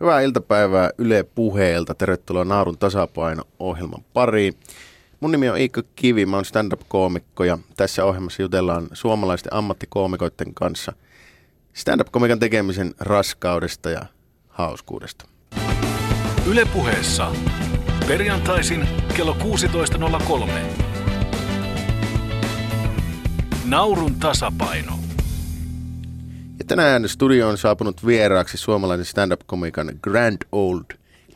Hyvää iltapäivää Yle Puheelta. Tervetuloa Naarun tasapaino-ohjelman pariin. Mun nimi on Iikka Kivi, mä oon stand-up-koomikko ja tässä ohjelmassa jutellaan suomalaisten ammattikoomikoiden kanssa stand-up-komikan tekemisen raskaudesta ja hauskuudesta. Yle Puheessa. Perjantaisin kello 16.03. Naurun tasapaino. Tänään studioon on saapunut vieraaksi suomalainen stand-up-komikan Grand Old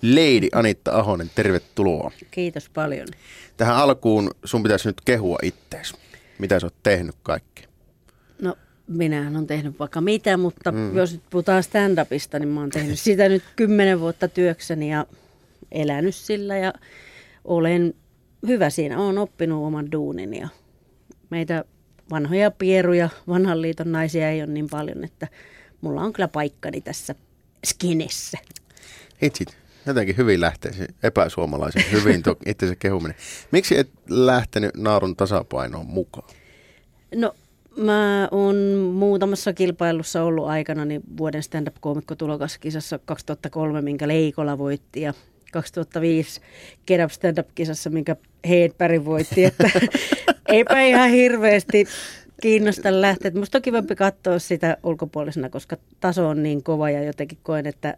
Lady Anitta Ahonen. Tervetuloa. Kiitos paljon. Tähän alkuun sun pitäisi nyt kehua ittees. Mitä sä oot tehnyt kaikki? No, minähän on tehnyt vaikka mitä, mutta mm. jos nyt puhutaan stand-upista, niin mä oon tehnyt sitä nyt kymmenen vuotta työkseni ja elänyt sillä ja olen hyvä siinä. Olen oppinut oman duunin ja meitä vanhoja pieruja, vanhan liiton naisia ei ole niin paljon, että mulla on kyllä paikkani tässä skinessä. Hitsit. Jotenkin hyvin lähtee se epäsuomalaisen hyvin to, itsensä kehuminen. Miksi et lähtenyt Naarun tasapainoon mukaan? No mä oon muutamassa kilpailussa ollut aikana niin vuoden stand-up-koomikko tulokaskisassa 2003, minkä Leikola voitti ja 2005 Get Up Stand-up-kisassa, minkä Hedberg voitti, että eipä ihan hirveästi kiinnosta lähteä. Musta on kivempi katsoa sitä ulkopuolisena, koska taso on niin kova ja jotenkin koen, että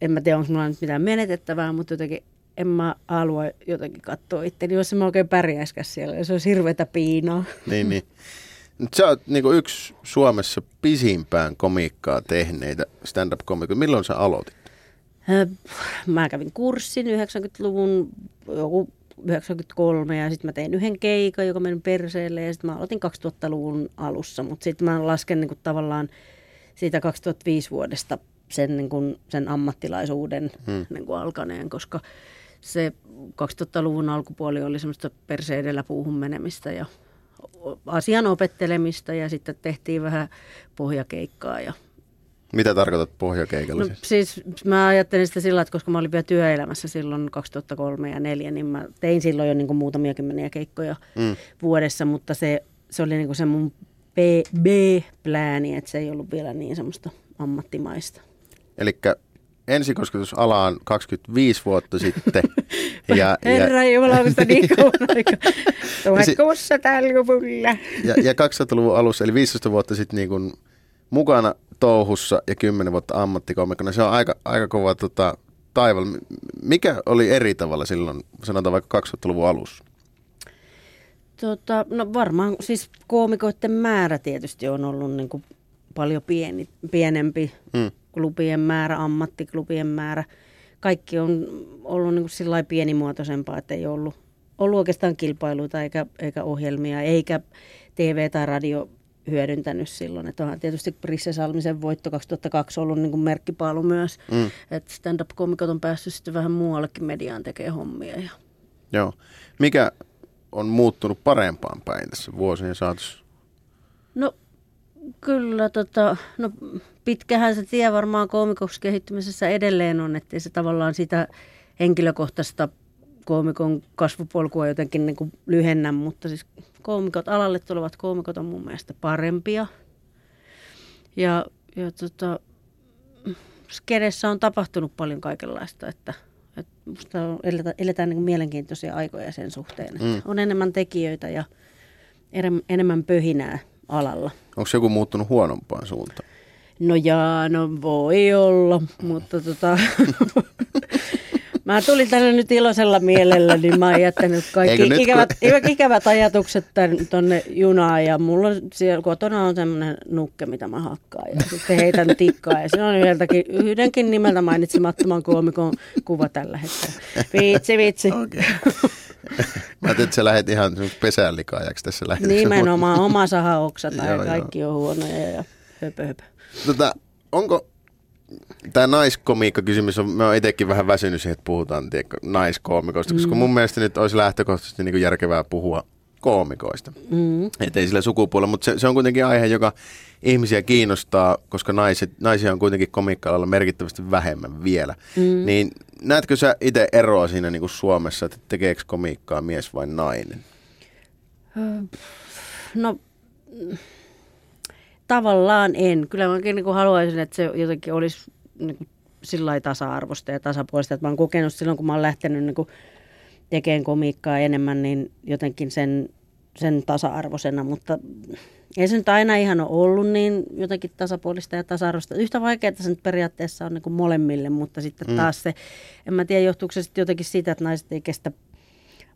en mä tiedä, onko mulla nyt mitään menetettävää, mutta jotenkin en mä halua jotenkin katsoa itteni, jos mä oikein pärjäisikään siellä. Se on hirveätä piinaa. Niin, niin. Nyt sä oot niin yksi Suomessa pisimpään komiikkaa tehneitä stand-up-komikkoja. Milloin sä aloitit? Mä kävin kurssin 90-luvun joku 93 ja sitten mä tein yhden keikan, joka meni perseelle ja sitten mä aloitin 2000-luvun alussa, mutta sitten mä lasken niin kuin tavallaan siitä 2005 vuodesta sen, niin kuin, sen ammattilaisuuden hmm. niin kuin alkaneen, koska se 2000-luvun alkupuoli oli semmoista perse edellä puuhun menemistä ja asian opettelemista ja sitten tehtiin vähän pohjakeikkaa ja mitä tarkoitat pohjakeikalla no, siis? mä ajattelin sitä sillä, että koska mä olin vielä työelämässä silloin 2003 ja 2004, niin mä tein silloin jo niin kuin muutamia kymmeniä keikkoja mm. vuodessa, mutta se, se oli niin kuin se mun B, B-plääni, että se ei ollut vielä niin semmoista ammattimaista. Eli ensikosketus alaan 25 vuotta sitten. ja, Herra ja, Jumala, on sitä niin kauan aikaa. 1600-luvulla. Ja, ja 200-luvun alussa, eli 15 vuotta sitten niin kuin mukana touhussa ja 10 vuotta ammattikomikkona. Se on aika, aika kova tota, taival. Mikä oli eri tavalla silloin, sanotaan vaikka 2000-luvun alussa? Tota, no varmaan siis koomikoiden määrä tietysti on ollut niin kuin paljon pieni, pienempi. Hmm klubien määrä, ammattiklubien määrä. Kaikki on ollut niin kuin sillä pienimuotoisempaa, että ei ollut, ollut oikeastaan kilpailuita eikä, eikä ohjelmia, eikä TV tai radio hyödyntänyt silloin. Että onhan tietysti Prisse Salmisen voitto 2002 ollut niin kuin merkkipaalu myös, mm. että stand-up-komikot on päässyt sitten vähän muuallekin mediaan tekemään hommia. Ja... Joo. Mikä on muuttunut parempaan päin tässä vuosien saatossa? No kyllä, tota, no pitkähän se tie varmaan koomikoksi kehittymisessä edelleen on, että se tavallaan sitä henkilökohtaista koomikon kasvupolkua jotenkin niin kuin lyhennä, mutta siis koomikot, alalle tulevat koomikot on mun mielestä parempia. Ja, ja tota, skedessä on tapahtunut paljon kaikenlaista, että, että musta eletään, eletään niin mielenkiintoisia aikoja sen suhteen. Että mm. On enemmän tekijöitä ja enemmän pöhinää alalla. Onko se joku muuttunut huonompaan suuntaan? No jaa, no voi olla, mutta tota, mä tulin tänne nyt iloisella mielellä, niin mä oon jättänyt kaikki ikävät, kun... ikävät ajatukset tonne junaan ja mulla siellä kotona on semmoinen nukke, mitä mä hakkaan ja sitten heitän tikkaa ja se on yhdeltäkin, yhdenkin nimeltä mainitsemattoman koomikon kuva tällä hetkellä. Vitsi, vitsi. Okay. Mä ajattelin, että sä lähdet ihan pesällikaajaksi tässä lähetyksessä. Nimenomaan oma sahaoksa tai kaikki on huonoja ja höpö höpö. Tota, onko tämä naiskomiikka-kysymys, on, mä oon itsekin vähän väsynyt siihen, että puhutaan tiedätkö, naiskoomikoista, mm. koska mun mielestä nyt olisi lähtökohtaisesti niin järkevää puhua koomikoista. Mm. Että ei sillä sukupuolella, mutta se, se on kuitenkin aihe, joka ihmisiä kiinnostaa, koska naiset, naisia on kuitenkin komiikka merkittävästi vähemmän vielä. Mm. Niin näetkö sä itse eroa siinä niin kuin Suomessa, että tekeekö komiikkaa mies vai nainen? No tavallaan en. Kyllä mäkin niin kuin haluaisin, että se jotenkin olisi niin kuin sillä tasa-arvosta ja tasapuolista, että mä oon kokenut silloin, kun mä oon lähtenyt niin kuin tekemään komiikkaa enemmän, niin jotenkin sen, sen tasa-arvoisena, mutta ei se nyt aina ihan ole ollut niin jotenkin tasapuolista ja tasa-arvoista. Yhtä vaikeaa se nyt periaatteessa on niin kuin molemmille, mutta sitten Mm. taas se, en mä tiedä johtuuko se sitten jotenkin siitä, että naiset ei kestä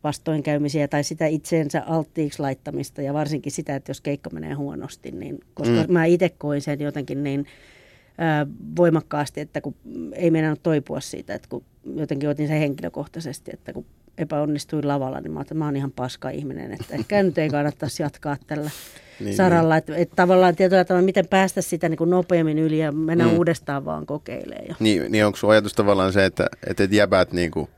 vastoinkäymisiä tai sitä itseensä alttiiksi laittamista ja varsinkin sitä, että jos keikka menee huonosti, niin koska Mm. mä itse koin sen jotenkin niin ää, voimakkaasti, että kun ei meinannut toipua siitä, että kun jotenkin otin sen henkilökohtaisesti, että kun epäonnistuin lavalla, niin mä että mä oon ihan paska ihminen, että ehkä nyt ei kannattaisi jatkaa tällä Niin, niin, saralla, että, että tavallaan tietyllä tavalla, miten päästä sitä niin kuin nopeammin yli ja mennä Mm. uudestaan vaan kokeilemaan. Ja. Niin, niin onko sun ajatus tavallaan se, että, että et jäbät niinku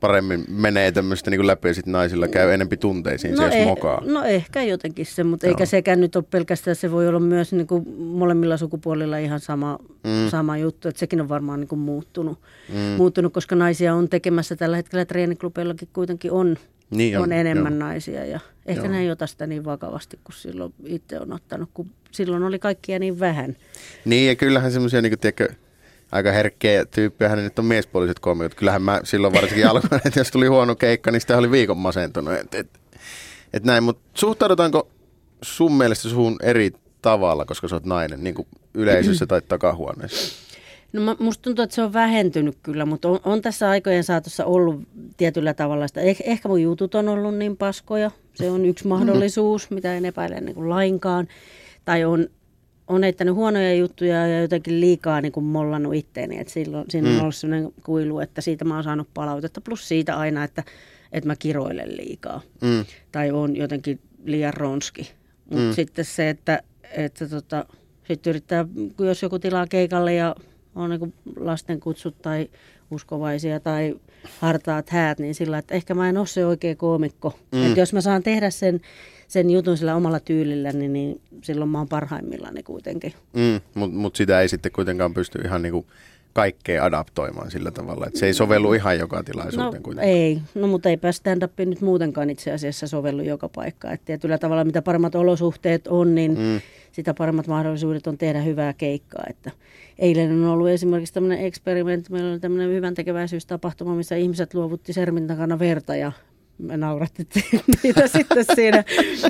paremmin menee tämmöistä niinku läpi ja sitten naisilla käy enempi tunteisiin, se jos eh- mokaa. no ehkä jotenkin se, mutta Joo. eikä sekään nyt ole pelkästään, se voi olla myös niin kuin molemmilla sukupuolilla ihan sama, Mm. sama juttu, että sekin on varmaan niin kuin muuttunut, Mm. muuttunut, koska naisia on tekemässä tällä hetkellä treeniklubeilla,kin kuitenkin on, Niin on, on enemmän joo. naisia ja ehkä Joo. ne ei ota sitä niin vakavasti kuin silloin itse on ottanut, kun silloin oli kaikkia niin vähän. Niin, ja kyllähän semmoisia niinku, tiedätkö, aika herkkiä tyyppejä, nyt on miespuoliset komikot. Kyllähän mä silloin varsinkin alkuun, että jos tuli huono keikka, niin sitä oli viikon masentunut. Et, et, et näin, mutta suhtaudutaanko sun mielestä suhun eri tavalla, koska sä oot nainen, niin kuin yleisössä tai takahuoneessa? No mä- musta tuntuu, että se on vähentynyt kyllä, mutta on, on tässä aikojen saatossa ollut tietyllä tavalla sitä. Eh, ehkä mun jutut on ollut niin paskoja. Se on yksi mahdollisuus, mitä en epäile niin kuin lainkaan. Tai on, on heittänyt huonoja juttuja ja jotenkin liikaa niin kuin mollannut itteeni. Et silloin siinä on Mm. ollut sellainen kuilu, että siitä mä oon saanut palautetta. Plus siitä aina, että, että mä kiroilen liikaa. Mm. Tai on jotenkin liian ronski. Mutta Mm. sitten se, että, että tota, sitten yrittää, jos joku tilaa keikalle ja on niin lasten kutsut tai uskovaisia tai hartaat häät, niin sillä että ehkä mä en ole se oikea koomikko. Mm. Että jos mä saan tehdä sen, sen jutun sillä omalla tyylillä, niin, niin silloin mä oon parhaimmillani kuitenkin. Mm, Mutta mut sitä ei sitten kuitenkaan pysty ihan niinku kaikkea adaptoimaan sillä tavalla, että se ei sovellu ihan joka No tilaisuuteen kuitenkaan. ei, no mutta eipä stand-up nyt muutenkaan itse asiassa sovellu joka paikka. Että tietyllä tavalla mitä paremmat olosuhteet on, niin Mm. mm. sitä paremmat mahdollisuudet on tehdä hyvää keikkaa. Että eilen on ollut esimerkiksi tämmöinen eksperimentti, meillä oli tämmöinen hyvän tekeväisyystapahtuma, missä ihmiset luovutti sermin takana verta ja me naurattiin niitä sitten siinä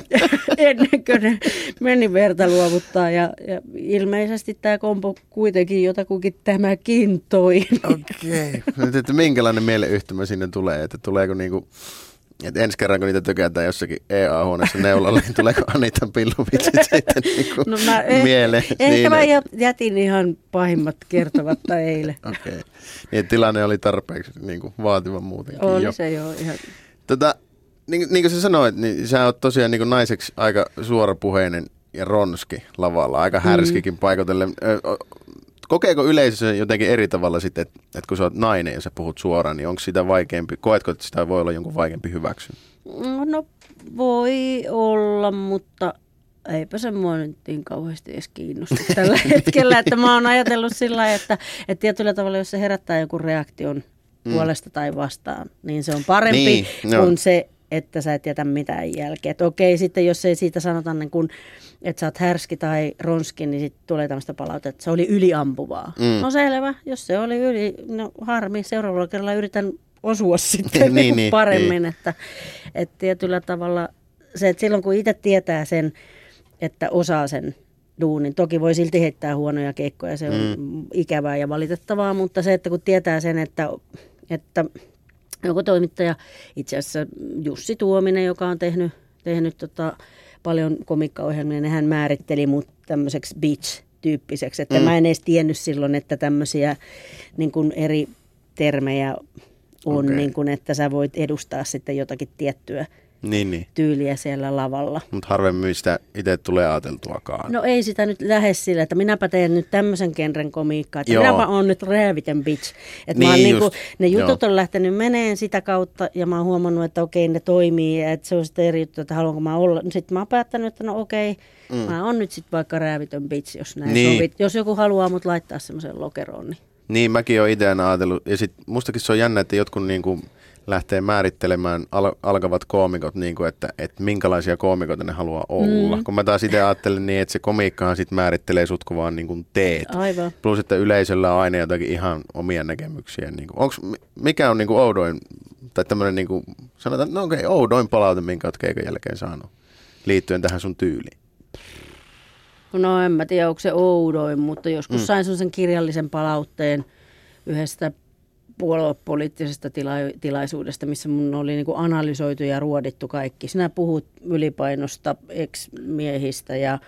ennen kuin ne meni verta luovuttaa. Ja, ja ilmeisesti tämä kompo kuitenkin jotakukin tämäkin toi. Okei. Nyt, että minkälainen mieleyhtymä sinne tulee, että tuleeko niinku, että ensi kerran kun niitä tykätään jossakin EA-huoneessa neulalla, niin tuleeko Anitan pilluvitsit sitten niinku No mä eh, mieleen? Ehkä mä siinä? jät- jätin ihan pahimmat kertomatta eilen. Okei. Niin, että tilanne oli tarpeeksi niinku, vaativa muutenkin. Oli jo. se jo ihan. Tota, niin, niin kuin sä sanoit, niin sä oot tosiaan niin kuin naiseksi aika suorapuheinen ja ronski lavalla, aika härskikin mm. paikotellen. Kokeeko yleisö jotenkin eri tavalla sitten, että, että kun sä oot nainen ja sä puhut suoraan, niin onko sitä vaikeampi, koetko, että sitä voi olla jonkun vaikeampi hyväksyä? No voi olla, mutta eipä se mua nyt niin kauheasti edes kiinnosta tällä hetkellä. Että mä oon ajatellut sillä lailla, että, että tietyllä tavalla, jos se herättää jonkun reaktion puolesta tai vastaan, niin se on parempi Niin, joo. kuin se, että sä et jätä mitään jälkeä. Että okei, sitten jos ei siitä sanota, niin kun, että sä oot härski tai ronski, niin sitten tulee tämmöistä palautetta, että se oli yliampuvaa. Mm. No selvä, jos se oli yli, no harmi, seuraavalla kerralla yritän osua sitten Niin, niin, niin, paremmin. niin. Että, että tietyllä tavalla se, että silloin kun itse tietää sen, että osaa sen duunin, toki voi silti heittää huonoja keikkoja, se on mm. ikävää ja valitettavaa, mutta se, että kun tietää sen, että, että joku toimittaja, itse asiassa Jussi Tuominen, joka on tehnyt, tehnyt tota, paljon komikkaohjelmia, niin hän määritteli mut tämmöiseksi beach-tyyppiseksi, että Mm. mä en edes tiennyt silloin, että tämmöisiä niin kuin eri termejä on, okay. niin kuin, että sä voit edustaa sitten jotakin tiettyä Niin, niin. tyyliä siellä lavalla. Mutta harvemmin sitä itse tulee ajateltuakaan. No ei sitä nyt lähde sillä, että minäpä teen nyt tämmöisen genren komiikkaa, että Joo. minäpä on nyt räävitön bitch. Että Niin mä oon niinku, ne jutut joo. on lähtenyt meneen sitä kautta ja mä oon huomannut, että okei ne toimii ja että se on sitten eri juttu, että haluanko mä olla. Sitten mä oon päättänyt, että no okei, mm. mä oon nyt sitten vaikka räävitön bitch, jos näin Niin. sovit. Jos joku haluaa mut laittaa semmoisen lokeroon, niin Niin, mäkin olen itse ajatellut. Ja sit mustakin se on jännä, että jotkut niinku lähtee määrittelemään al- alkavat koomikot, niin kuin, että, että minkälaisia koomikoita ne haluaa olla. Mm. Kun mä taas itse ajattelen niin, että se komiikkahan sitten määrittelee sut kun vaan niin kuin teet. Aivan. Plus, että yleisöllä on aina jotakin ihan omia näkemyksiä. Niin kuin, onks, mikä on niin kuin oudoin, tai tämmöinen niin kuin, sanotaan, no okei, okay, oudoin palaute, minkä oot keikan jälkeen saanut liittyen tähän sun tyyliin? No en mä tiedä, onko se oudoin, mutta joskus mm. sain sen kirjallisen palautteen yhdestä puoluepoliittisesta tila- tilaisuudesta, missä mun oli niin kuin analysoitu ja ruodittu kaikki. Sinä puhut ylipainosta, ex-miehistä ja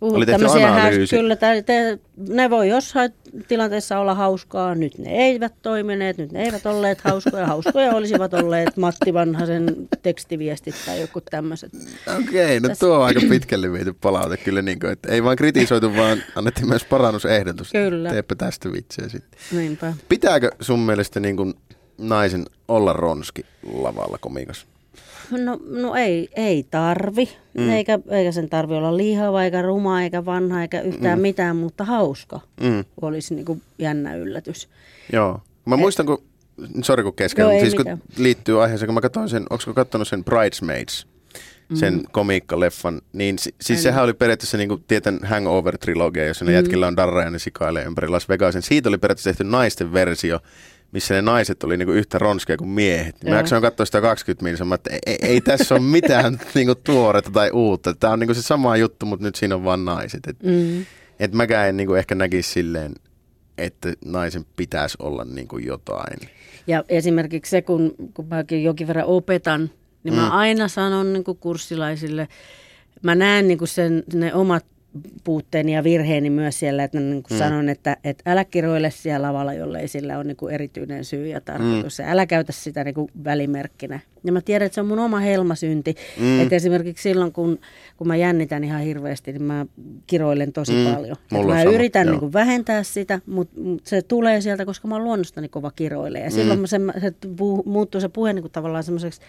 Oli tehty tämmöisiä analyysi. kyllä, te, te, ne voi jossain tilanteessa olla hauskaa, nyt ne eivät toimineet, nyt ne eivät olleet hauskoja. Hauskoja olisivat olleet Matti Vanhasen tekstiviestit tai joku tämmöiset. Okei, okay, no tuo on aika pitkälle viety palaute kyllä, niin kuin, että ei vaan kritisoitu, vaan annettiin myös parannusehdotus. Kyllä. Teepä tästä vitsiä sitten. Niinpä. Pitääkö sun mielestä niin kuin naisen olla ronski lavalla komikassa? No, no ei, ei tarvi, mm. eikä, eikä sen tarvi olla lihava, eikä ruma, eikä vanha, eikä yhtään mm. mitään, mutta hauska Mm. olisi niin kuin jännä yllätys. Joo. Mä muistan, kun, sori kun kesken, ei siis kun liittyy aiheeseen, kun mä katsoin sen, onko katsonut sen Bridesmaids, sen mm. komiikkaleffan, niin si- siis En. sehän oli periaatteessa niin kuin tietän Hangover-trilogia, jossa ne mm. jätkillä on darra ja ne sikailee ympäri Las Vegasin. Siitä oli periaatteessa tehty naisten versio, missä ne naiset oli niinku yhtä ronskeja kuin miehet. Mä Joo. jaksoin katsoa sitä 20 minsa, että ei, ei, tässä ole mitään niinku tuoretta tai uutta. Tämä on niinku se sama juttu, mutta nyt siinä on vain naiset. Et, Mm. et mäkään en niinku ehkä näkisi silleen, että naisen pitäisi olla niinku jotain. Ja esimerkiksi se, kun, kun mäkin jonkin verran opetan, niin mä Mm. aina sanon niin kuin kurssilaisille, mä näen niin kuin sen, ne omat puutteeni ja virheeni myös siellä, että niin kuin Mm. sanon, että, että älä kiroile siellä lavalla, jollei sillä ole niin kuin erityinen syy ja tarkoitus. Mm. Älä käytä sitä niin kuin välimerkkinä. Ja mä tiedän, että se on mun oma helmasynti. Mm. Että esimerkiksi silloin, kun, kun mä jännitän ihan hirveästi, niin mä kiroilen tosi Mm. paljon. Mulla on mä sama, yritän joo. niin kuin vähentää sitä, mutta mut se tulee sieltä, koska mä oon luonnostani kova kiroilija. Ja silloin Mm. se, se puhu, muuttuu se puhe niin kuin tavallaan semmoiseksi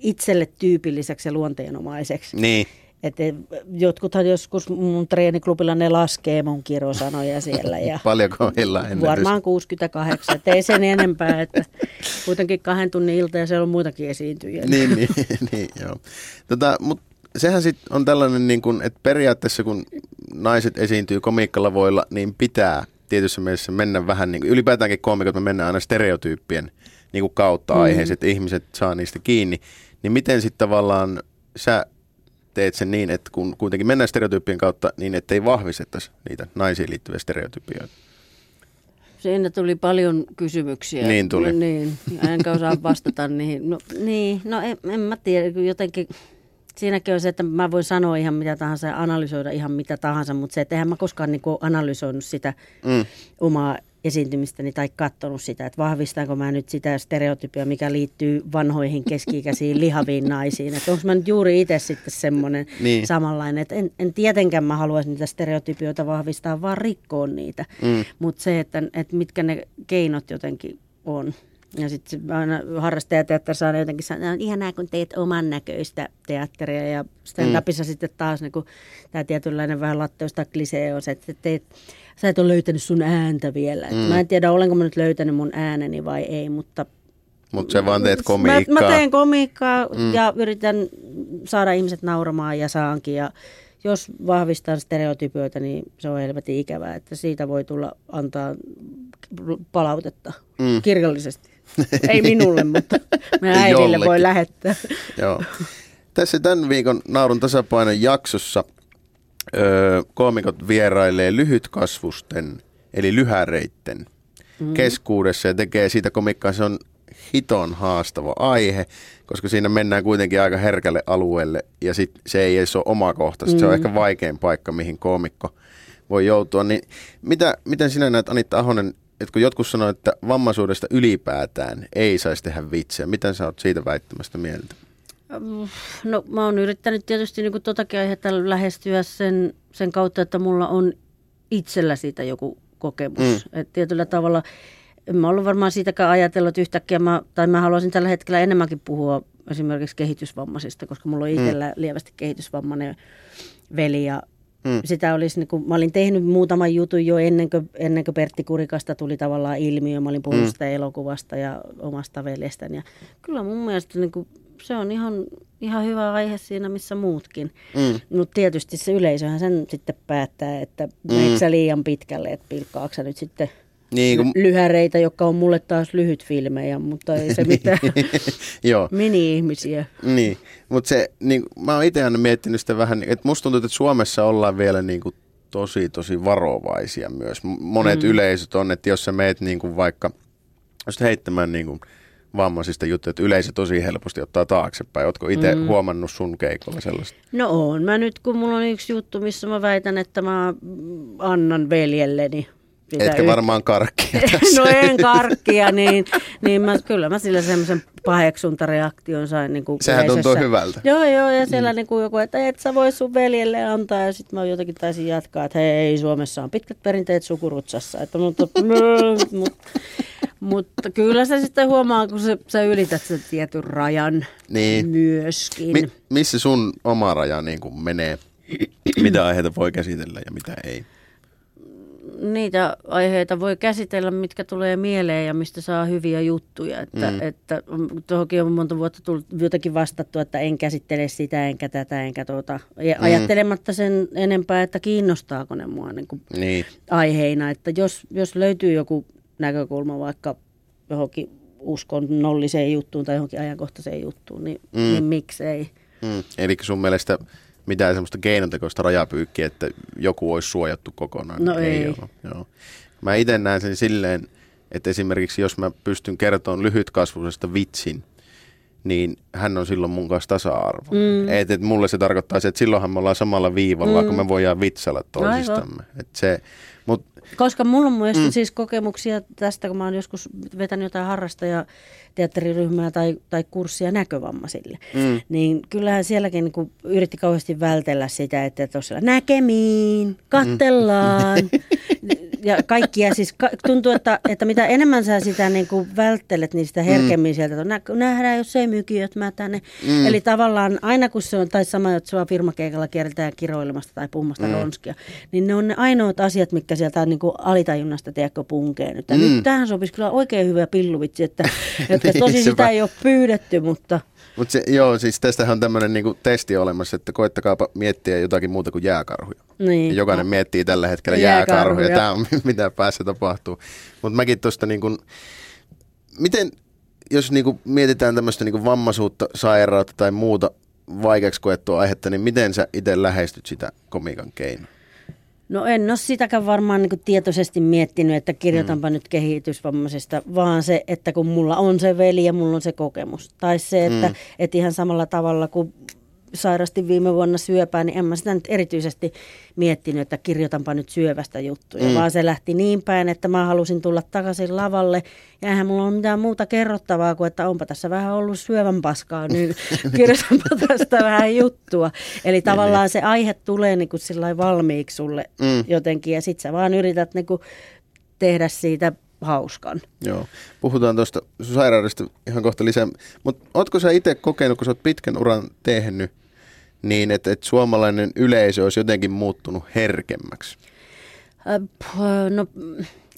itselle tyypilliseksi ja luonteenomaiseksi. Niin. Että jotkuthan joskus mun treeniklubilla ne laskee mun kirosanoja siellä ja Paljonko on illan ennätys? varmaan 68, että ei sen enempää, että kuitenkin kahden tunnin ilta ja siellä on muitakin esiintyjiä. niin, niin, niin, joo. Tota, mut sehän sitten on tällainen, niin kun, että periaatteessa kun naiset esiintyy komiikkalavoilla, niin pitää tietyssä mielessä mennä vähän, niin kuin, ylipäätäänkin koomikot, me mennään aina stereotyyppien niin kuin kautta Mm. aiheeseen, että ihmiset saa niistä kiinni. Niin miten sitten tavallaan sä teet sen niin, että kun kuitenkin mennään stereotyyppien kautta, niin ettei vahvistettaisi niitä naisiin liittyviä stereotypioita. Siinä tuli paljon kysymyksiä. Niin tuli. Niin, enkä osaa vastata niihin. No, niin, no en, en mä tiedä, jotenkin siinäkin on se, että mä voin sanoa ihan mitä tahansa ja analysoida ihan mitä tahansa, mutta se, että eihän mä koskaan niin analysoinut sitä Mm. omaa esiintymistäni tai katsonut sitä, että vahvistanko mä nyt sitä stereotypia, mikä liittyy vanhoihin keski-ikäisiin lihaviin naisiin. Että onko mä nyt juuri itse sitten semmoinen Niin. samanlainen, että en, en tietenkään mä haluaisin niitä stereotypioita vahvistaa, vaan rikkoa niitä. Mm. Mutta se, että, että mitkä ne keinot jotenkin on. Ja sitten aina harrastajateatterissa aina jotenkin sanoa, että ihanaa kun teet oman näköistä teatteria. Ja stand-upissa mm. sitten taas niin tämä tietynlainen vähän latteusta klisee on se, että teet, sä et ole löytänyt sun ääntä vielä. Mm. Mm. Mä en tiedä, olenko mä nyt löytänyt mun ääneni vai ei, mutta Mutta sä vaan teet komiikkaa. Mä, mä teen komiikkaa Mm. mm. ja yritän saada ihmiset nauramaan ja saankin. Ja jos vahvistan stereotypioita, niin se on helvetin ikävää, että siitä voi tulla antaa palautetta Mm. mm. kirjallisesti. Ei minulle, mutta Ei äidille jollekin. voi lähettää. Joo. Tässä tämän viikon Naurun tasapainon jaksossa öö, koomikot vierailee lyhytkasvusten, eli lyhäreitten mm. keskuudessa ja tekee siitä komikkaa. Se on hiton haastava aihe, koska siinä mennään kuitenkin aika herkälle alueelle ja sit se ei edes ole omakohtaista. Mm. Se on ehkä vaikein paikka, mihin koomikko voi joutua. Niin mitä, miten sinä näet, Anitta Ahonen, että kun jotkut sanoo, että vammaisuudesta ylipäätään ei saisi tehdä vitsejä, miten sä oot siitä väittämästä mieltä? No mä oon yrittänyt tietysti niin totakin aihetta lähestyä sen, sen kautta, että mulla on itsellä siitä joku kokemus. Mm. Mm. Et tietyllä tavalla, en mä ollut varmaan siitäkään ajatellut että yhtäkkiä, mä, tai mä haluaisin tällä hetkellä enemmänkin puhua esimerkiksi kehitysvammaisista, koska mulla on itsellä mm. lievästi kehitysvammainen veli ja Mm. Sitä olisi, niin kuin, mä olin tehnyt muutaman jutun jo ennen kuin, ennen kuin Pertti Kurikasta tuli tavallaan ilmiö. Mä olin puhunut mm. sitä elokuvasta ja omasta veljestäni. Ja kyllä mun mielestä niin kuin, se on ihan, ihan hyvä aihe siinä, missä muutkin. Mm. Mutta tietysti se yleisöhän sen sitten päättää, että mm. liian pitkälle, että pilkkaako nyt sitten niin, kun... lyhäreitä, jotka on mulle taas lyhyt filmejä, mutta ei se mitään Joo. mini-ihmisiä. Niin, mutta se, niin, mä oon itse miettinyt sitä vähän, että musta tuntuu, että Suomessa ollaan vielä niin kuin tosi, tosi varovaisia myös. Monet mm. yleisöt on, että jos sä meet niin kuin vaikka, jos heittämään niin kuin vammaisista juttuja, että yleisö tosi helposti ottaa taaksepäin. Oletko itse mm. huomannut sun keikolla sellaista? No on. Mä nyt, kun mulla on yksi juttu, missä mä väitän, että mä annan veljelleni Etkä varmaan karkkia tässä. no en karkkia, niin, niin mä, kyllä mä sillä semmoisen paheksuntareaktion sain. Niin kuin Sehän tuntuu hyvältä. Joo, joo, ja siellä mm. niin kuin joku, että et sä voi sun veljelle antaa, ja sitten mä jotenkin taisin jatkaa, että hei, Suomessa on pitkät perinteet sukurutsassa, että mutta, mutta, mutta kyllä se sitten huomaa, kun sä, sä ylität sen tietyn rajan niin. myöskin. Mi- missä sun oma raja niin kuin menee? mitä aiheita voi käsitellä ja mitä ei? Niitä aiheita voi käsitellä, mitkä tulee mieleen ja mistä saa hyviä juttuja. Että, mm. että tuohonkin on monta vuotta tullut jotenkin vastattu, että en käsittele sitä, enkä tätä, enkä tuota. Ja mm. Ajattelematta sen enempää, että kiinnostaako ne mua niin kuin niin. aiheina. Että jos, jos löytyy joku näkökulma vaikka johonkin uskonnolliseen juttuun tai johonkin ajankohtaiseen juttuun, niin, mm. niin miksei. Mm. Eli sun mielestä mitään semmoista keinotekoista rajapyykkiä, että joku olisi suojattu kokonaan. No ei. ei Joo. Mä itse näen sen silleen, että esimerkiksi jos mä pystyn kertomaan lyhytkasvuisesta vitsin, niin hän on silloin mun kanssa tasa-arvo. Mm. Et, et mulle se tarkoittaa se, että silloinhan me ollaan samalla viivalla, mm. kun me voidaan vitsalla toisistamme. Et se, mut... Koska mulla on myös mm. siis kokemuksia tästä, kun mä oon joskus vetänyt jotain harrastaja teatteriryhmää tai, tai kurssia näkövammaisille. Mm. Niin kyllähän sielläkin niin kuin yritti kauheasti vältellä sitä, että tosiaan näkemiin, kattellaan. Mm. ja kaikkia siis tuntuu, että, että mitä enemmän sä sitä niin kuin välttelet, niin sitä herkemmin mm. sieltä nä, nähdään, jos ei mykiöt mä tänne. Mm. Eli tavallaan aina kun se on, tai sama, että sua firmakeikalla kierretään kiroilemasta tai puhumasta mm. ronskia, niin ne on ne ainoat asiat, mitkä sieltä niin kuin alitajunnasta, tiedätkö, punkee nyt. Mm. nyt tähän sopisi kyllä oikein hyvä pilluvitsi, että, että niin, tosi sitä ei ole pyydetty, mutta... Mutta joo, siis tästähän on tämmöinen niinku testi olemassa, että koettakaapa miettiä jotakin muuta kuin jääkarhuja. Niin. jokainen no. miettii tällä hetkellä jääkarhuja, jääkarhuja. tämä on mitä päässä tapahtuu. Mutta mäkin tuosta niinku, miten, jos niinku mietitään tämmöistä niinku vammaisuutta, sairautta tai muuta vaikeaksi koettua aihetta, niin miten sä itse lähestyt sitä komikan keinoa? No en ole sitäkään varmaan niin tietoisesti miettinyt, että kirjoitanpa mm. nyt kehitysvammaisesta, vaan se, että kun mulla on se veli ja mulla on se kokemus. Tai se, että, mm. että ihan samalla tavalla kuin sairastin viime vuonna syöpää, niin en mä sitä nyt erityisesti miettinyt, että kirjoitanpa nyt syövästä juttuja, mm. vaan se lähti niin päin, että mä halusin tulla takaisin lavalle, ja eihän mulla ole mitään muuta kerrottavaa kuin, että onpa tässä vähän ollut syövän paskaa, niin kirjoitanpa tästä vähän juttua. Eli niin, tavallaan niin. se aihe tulee niin kuin valmiiksi sulle mm. jotenkin, ja sit sä vaan yrität niin kuin tehdä siitä hauskan. Joo. Puhutaan tuosta sairaudesta ihan kohta lisää. Mutta ootko sä itse kokenut, kun sä oot pitkän uran tehnyt, niin että et suomalainen yleisö olisi jotenkin muuttunut herkemmäksi? Äh, no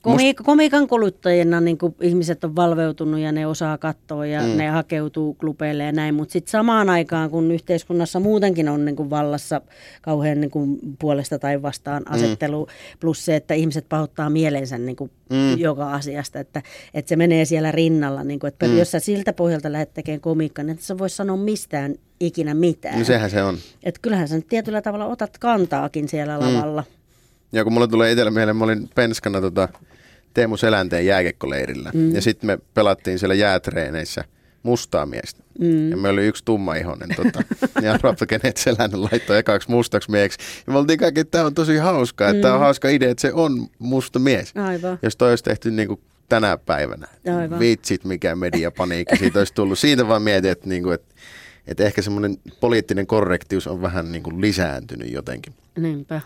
Komi-. Komiikan kuluttajina niin ihmiset on valveutunut ja ne osaa katsoa ja mm. ne hakeutuu klubeille ja näin, mutta sitten samaan aikaan, kun yhteiskunnassa muutenkin on niin kuin vallassa kauhean niin kuin puolesta tai vastaan mm. asettelu, mm. plus se, että ihmiset pahoittaa mielensä niin kuin mm. joka asiasta, että, että se menee siellä rinnalla. Niin kuin, että mm. Jos sä siltä pohjalta lähdet tekemään komiikkaa, niin et sä voi sanoa mistään ikinä mitään. No sehän se on. Että kyllähän sä nyt tietyllä tavalla otat kantaakin siellä mm. lavalla. Ja kun mulle tulee itsellä mieleen, mä olin penskana tota, Teemu Selänteen jääkekkoleirillä. Mm. Ja sitten me pelattiin siellä jäätreeneissä mustaa miestä. Mm. Ja me oli yksi tummaihoinen. Tota, ja arvaappa, kenet Selänne laittoi ekaksi mustaksi mieheksi. Ja me oltiin kaikki, että tämä on tosi hauskaa. Että mm. tämä on hauska idea, että se on musta mies. Aivan. Jos toi olisi tehty niin kuin tänä päivänä. Aivan. Vitsit, mikä mediapaniikki siitä olisi tullut. Siitä vaan mietin, että, niin kuin, että, että ehkä semmoinen poliittinen korrektius on vähän niin kuin lisääntynyt jotenkin. Niinpä.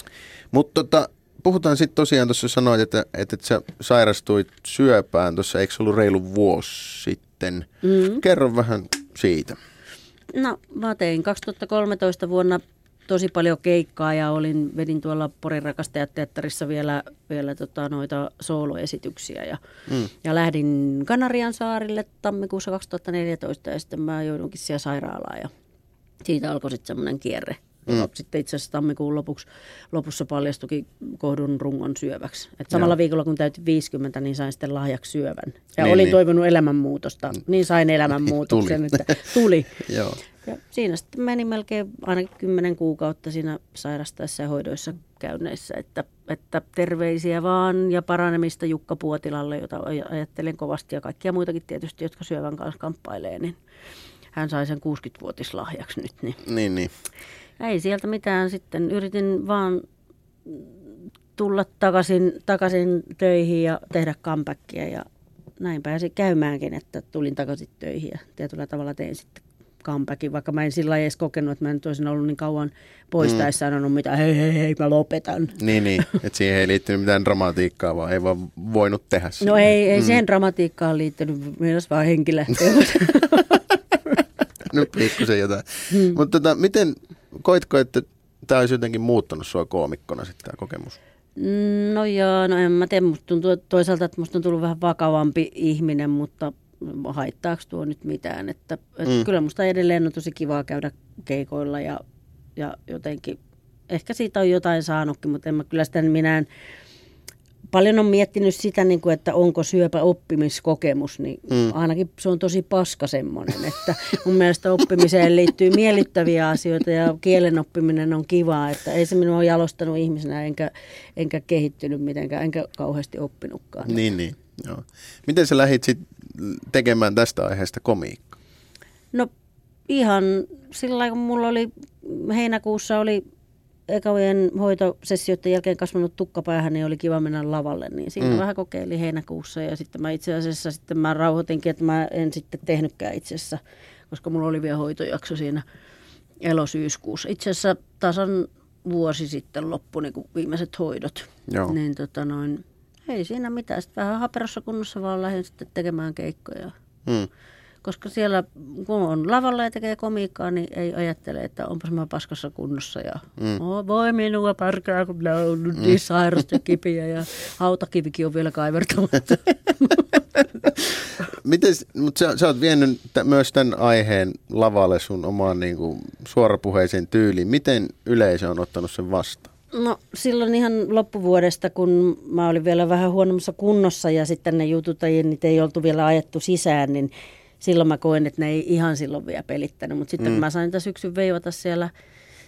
Mutta tota, puhutaan sitten tosiaan, tuossa sanoit, että, että, että sä sairastuit syöpään tuossa, eikö se ollut reilu vuosi sitten? Mm. Kerro vähän siitä. No mä tein 2013 vuonna tosi paljon keikkaa ja olin, vedin tuolla Porin rakastajateatterissa vielä, vielä tota noita sooloesityksiä ja, mm. ja lähdin Kanarian saarille tammikuussa 2014 ja sitten mä joudunkin siellä sairaalaan ja siitä alkoi sitten semmoinen kierre. Mm. Sitten itse asiassa tammikuun lopuksi, lopussa paljastukin kohdun rungon syöväksi. Et samalla Joo. viikolla kun täytin 50, niin sain sitten lahjaksi syövän. Ja niin, olin niin. toivonut elämänmuutosta, niin sain elämänmuutoksen, tuli. että tuli. Joo. Ja siinä sitten meni melkein ainakin kymmenen kuukautta siinä sairastaessa ja hoidoissa käynneissä, että, että terveisiä vaan ja paranemista Jukka Puotilalle, jota ajattelen kovasti ja kaikkia muitakin tietysti, jotka syövän kanssa kamppailee, niin hän sai sen 60-vuotislahjaksi nyt. Niin, niin, niin. Ei sieltä mitään sitten. Yritin vaan tulla takaisin, takaisin töihin ja tehdä comebackia ja näin pääsi käymäänkin, että tulin takaisin töihin ja tietyllä tavalla tein sitten comebackin, vaikka mä en sillä edes kokenut, että mä en olisin ollut niin kauan pois mm. tai sanonut mitä, hei hei hei, mä lopetan. Niin, niin. että siihen ei liittynyt mitään dramatiikkaa, vaan ei vaan voinut tehdä sitä. No ei, ei mm. siihen dramatiikkaan liittynyt, myös vaan henki Nyt pikkusen jotain. Hmm. Mutta tota, miten, koitko, että tämä olisi jotenkin muuttanut sua koomikkona sitten tämä kokemus? Mm, no joo, no en mä tiedä, musta tuntuu toisaalta, että musta on tullut vähän vakavampi ihminen, mutta haittaako tuo nyt mitään. Että, että mm. Kyllä musta edelleen on tosi kivaa käydä keikoilla ja, ja jotenkin, ehkä siitä on jotain saanutkin, mutta en mä kyllä sitä minään paljon on miettinyt sitä, niin kuin, että onko syöpä oppimiskokemus, niin mm. ainakin se on tosi paska semmoinen, että mun mielestä oppimiseen liittyy miellyttäviä asioita ja kielen oppiminen on kivaa, että ei se minua ole jalostanut ihmisenä enkä, enkä kehittynyt mitenkään, enkä kauheasti oppinutkaan. Niin, niin. Joo. Miten sä lähdit sit tekemään tästä aiheesta komiikkaa? No ihan sillä kun mulla oli heinäkuussa oli ekavien hoitosessioiden jälkeen kasvanut tukkapäähän, niin oli kiva mennä lavalle. Niin siinä mm. vähän kokeili heinäkuussa ja sitten mä itse asiassa sitten mä rauhoitinkin, että mä en sitten tehnytkään itse asiassa, koska mulla oli vielä hoitojakso siinä elosyyskuussa. Itse asiassa tasan vuosi sitten loppu niin kuin viimeiset hoidot. Joo. Niin tota noin, ei siinä mitään. Sitten vähän haperossa kunnossa vaan lähdin sitten tekemään keikkoja. Mm koska siellä kun on lavalla ja tekee komiikkaa, niin ei ajattele, että onpas mä paskassa kunnossa ja mm. oh, voi minua pärkää, kun ne on mm. niin sairasta ja kipiä ja hautakivikin on vielä kaivertamatta. Miten, mutta sä, sä oot vienyt t- myös tämän aiheen lavalle sun omaan niin kuin, suorapuheiseen tyyliin. Miten yleisö on ottanut sen vastaan? No silloin ihan loppuvuodesta, kun mä olin vielä vähän huonommassa kunnossa ja sitten ne jutut niitä ei oltu vielä ajettu sisään, niin silloin mä koen, että ne ei ihan silloin vielä pelittänyt. Mutta sitten mm. mä sain syksyn veivata siellä,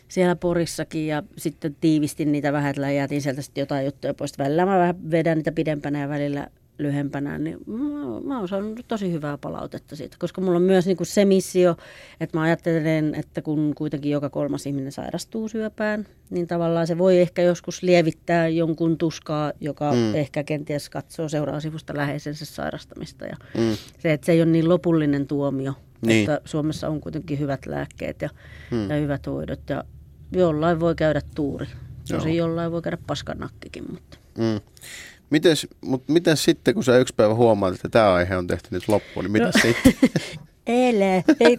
siellä Porissakin ja sitten tiivistin niitä vähän, että jätin sieltä sitten jotain juttuja pois. Välillä mä vähän vedän niitä pidempänä ja välillä lyhempänä, niin mä, mä oon saanut tosi hyvää palautetta siitä, koska mulla on myös niin kuin se missio, että mä ajattelen, että kun kuitenkin joka kolmas ihminen sairastuu syöpään, niin tavallaan se voi ehkä joskus lievittää jonkun tuskaa, joka mm. ehkä kenties katsoo seuraa sivusta läheisensä sairastamista. Ja mm. se, että se ei ole niin lopullinen tuomio, niin. että Suomessa on kuitenkin hyvät lääkkeet ja, mm. ja hyvät hoidot ja jollain voi käydä tuuri. Tosi jollain voi käydä paskanakkikin, mutta... Mm. Mites, mutta miten sitten, kun sä yksi päivä huomaat, että tämä aihe on tehty nyt loppuun, niin mitä no. sitten? Ele, ei,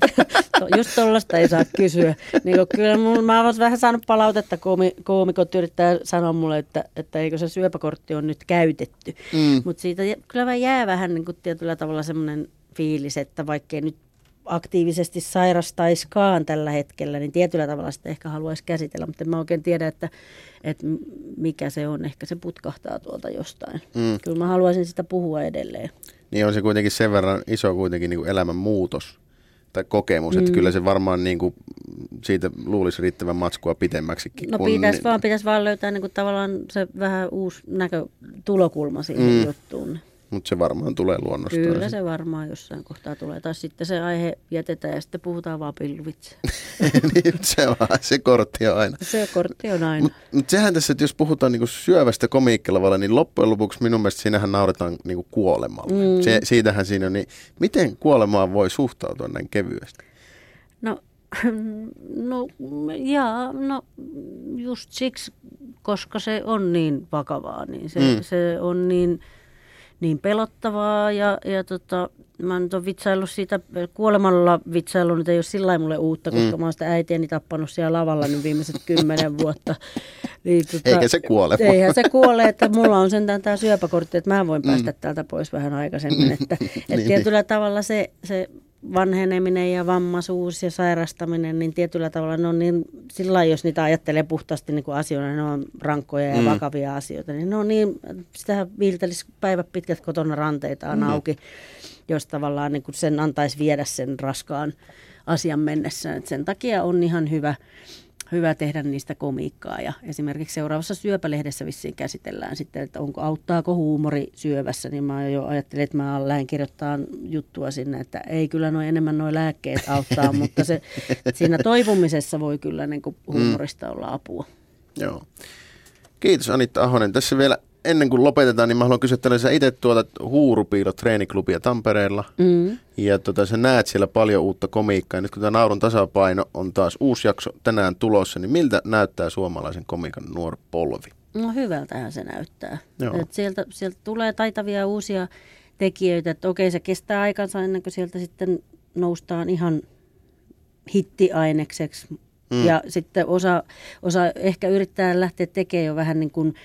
no, just tuollaista ei saa kysyä. Niin kyllä mulla, mä olen vähän saanut palautetta, koomi, koomikot yrittää sanoa mulle, että, että eikö se syöpäkortti on nyt käytetty. Mm. Mutta siitä kyllä jää vähän niin kuin tietyllä tavalla semmoinen fiilis, että vaikkei nyt aktiivisesti sairastaiskaan tällä hetkellä, niin tietyllä tavalla sitä ehkä haluaisi käsitellä, mutta en mä oikein tiedä, että, että mikä se on. Ehkä se putkahtaa tuolta jostain. Mm. Kyllä mä haluaisin sitä puhua edelleen. Niin on se kuitenkin sen verran iso kuitenkin niin kuin elämän muutos tai kokemus, mm. että kyllä se varmaan niin kuin, siitä luulisi riittävän matskua pitemmäksikin. No kun, pitäisi, vaan, pitäisi vaan löytää niin kuin, tavallaan se vähän uusi näkötulokulma siihen mm. juttuun. Mutta se varmaan tulee luonnostaan. Kyllä se varmaan jossain kohtaa tulee. Tai sitten se aihe jätetään ja sitten puhutaan vaan pilluvitse. niin, se, on, se kortti on aina. Se kortti on aina. Mutta mut sehän tässä, että jos puhutaan niinku syövästä komiikkilavalla, niin loppujen lopuksi minun mielestä siinähän nauretaan niinku kuolemalle. Mm. Se, siitähän siinä on. Niin miten kuolemaan voi suhtautua näin kevyesti? No, no, jaa, no just siksi, koska se on niin vakavaa, niin se, mm. se on niin niin pelottavaa ja, ja tota, mä nyt on vitsaillut siitä, kuolemalla vitsailu nyt ei ole sillä mulle uutta, koska mm. mä oon sitä äitiäni tappanut siellä lavalla nyt viimeiset kymmenen vuotta. Niin, tota, Eikä se kuole. Eihän se kuole, että mulla on sentään tämä syöpäkortti, että mä voin päästä mm. täältä pois vähän aikaisemmin. Että, että niin, tietyllä niin. tavalla se, se vanheneminen ja vammaisuus ja sairastaminen, niin tietyllä tavalla ne on niin, sillä jos niitä ajattelee puhtaasti niin kuin asioina, ne on rankkoja ja mm. vakavia asioita, niin ne on niin, sitä viiltelisi päivät pitkät kotona ranteitaan mm. auki, jos tavallaan niin kuin sen antaisi viedä sen raskaan asian mennessä. Et sen takia on ihan hyvä, hyvä tehdä niistä komiikkaa. Ja esimerkiksi seuraavassa syöpälehdessä vissiin käsitellään sitten, että onko, auttaako huumori syövässä, niin mä jo ajattelin, että mä lähden kirjoittaa juttua sinne, että ei kyllä noin enemmän nuo lääkkeet auttaa, mutta se, siinä toipumisessa voi kyllä niin kuin huumorista mm. olla apua. Joo. Kiitos Anitta Ahonen. Tässä vielä ennen kuin lopetetaan, niin mä haluan kysyä, sä itse tuotat Huurupiilo treeniklubia Tampereella. Mm. Ja tota, sä näet siellä paljon uutta komiikkaa. Ja nyt kun tämä Naurun tasapaino on taas uusi jakso tänään tulossa, niin miltä näyttää suomalaisen komiikan nuori polvi? No hyvältähän se näyttää. Et sieltä, sieltä tulee taitavia uusia tekijöitä. Että okei, se kestää aikansa ennen kuin sieltä sitten noustaan ihan hittiainekseksi. Mm. Ja sitten osa, osa ehkä yrittää lähteä tekemään jo vähän niin kuin –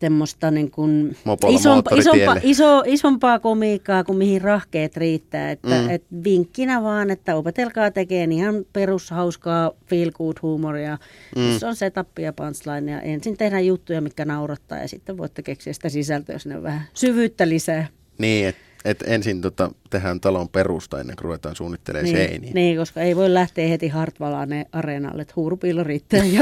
semmoista niin kuin isompa, isompa, iso, isompaa komiikkaa kuin mihin rahkeet riittää. Että, mm. et vinkkinä vaan, että opetelkaa tekemään ihan perushauskaa feel good huumoria. Mm. Se on setup ja punchline ja ensin tehdään juttuja, mikä naurattaa ja sitten voitte keksiä sitä sisältöä, jos ne on vähän syvyyttä lisää. Niin, että et ensin tota, tehdään talon perusta ennen kuin ruvetaan suunnittelemaan niin, seiniä. Niin, koska ei voi lähteä heti Hartvalaan areenalle, että huurupiilo riittää ja.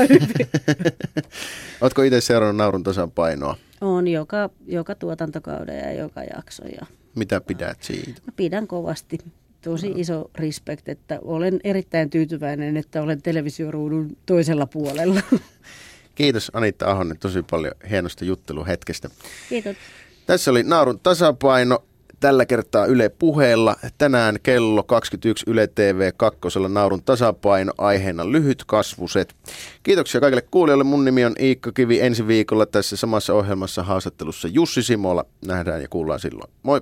Oletko itse seurannut naurun tasapainoa? On joka, joka tuotantokauden ja joka jakso. Ja... Mitä pidät siitä? No, pidän kovasti. Tosi iso respect, että olen erittäin tyytyväinen, että olen televisioruudun toisella puolella. Kiitos Anitta Ahonen tosi paljon hienosta jutteluhetkestä. Kiitos. Tässä oli Naurun tasapaino tällä kertaa Yle puheella. Tänään kello 21 Yle TV 2. Naurun tasapaino aiheena lyhyt kasvuset. Kiitoksia kaikille kuulijoille. Mun nimi on Iikka Kivi. Ensi viikolla tässä samassa ohjelmassa haastattelussa Jussi Simola. Nähdään ja kuullaan silloin. Moi!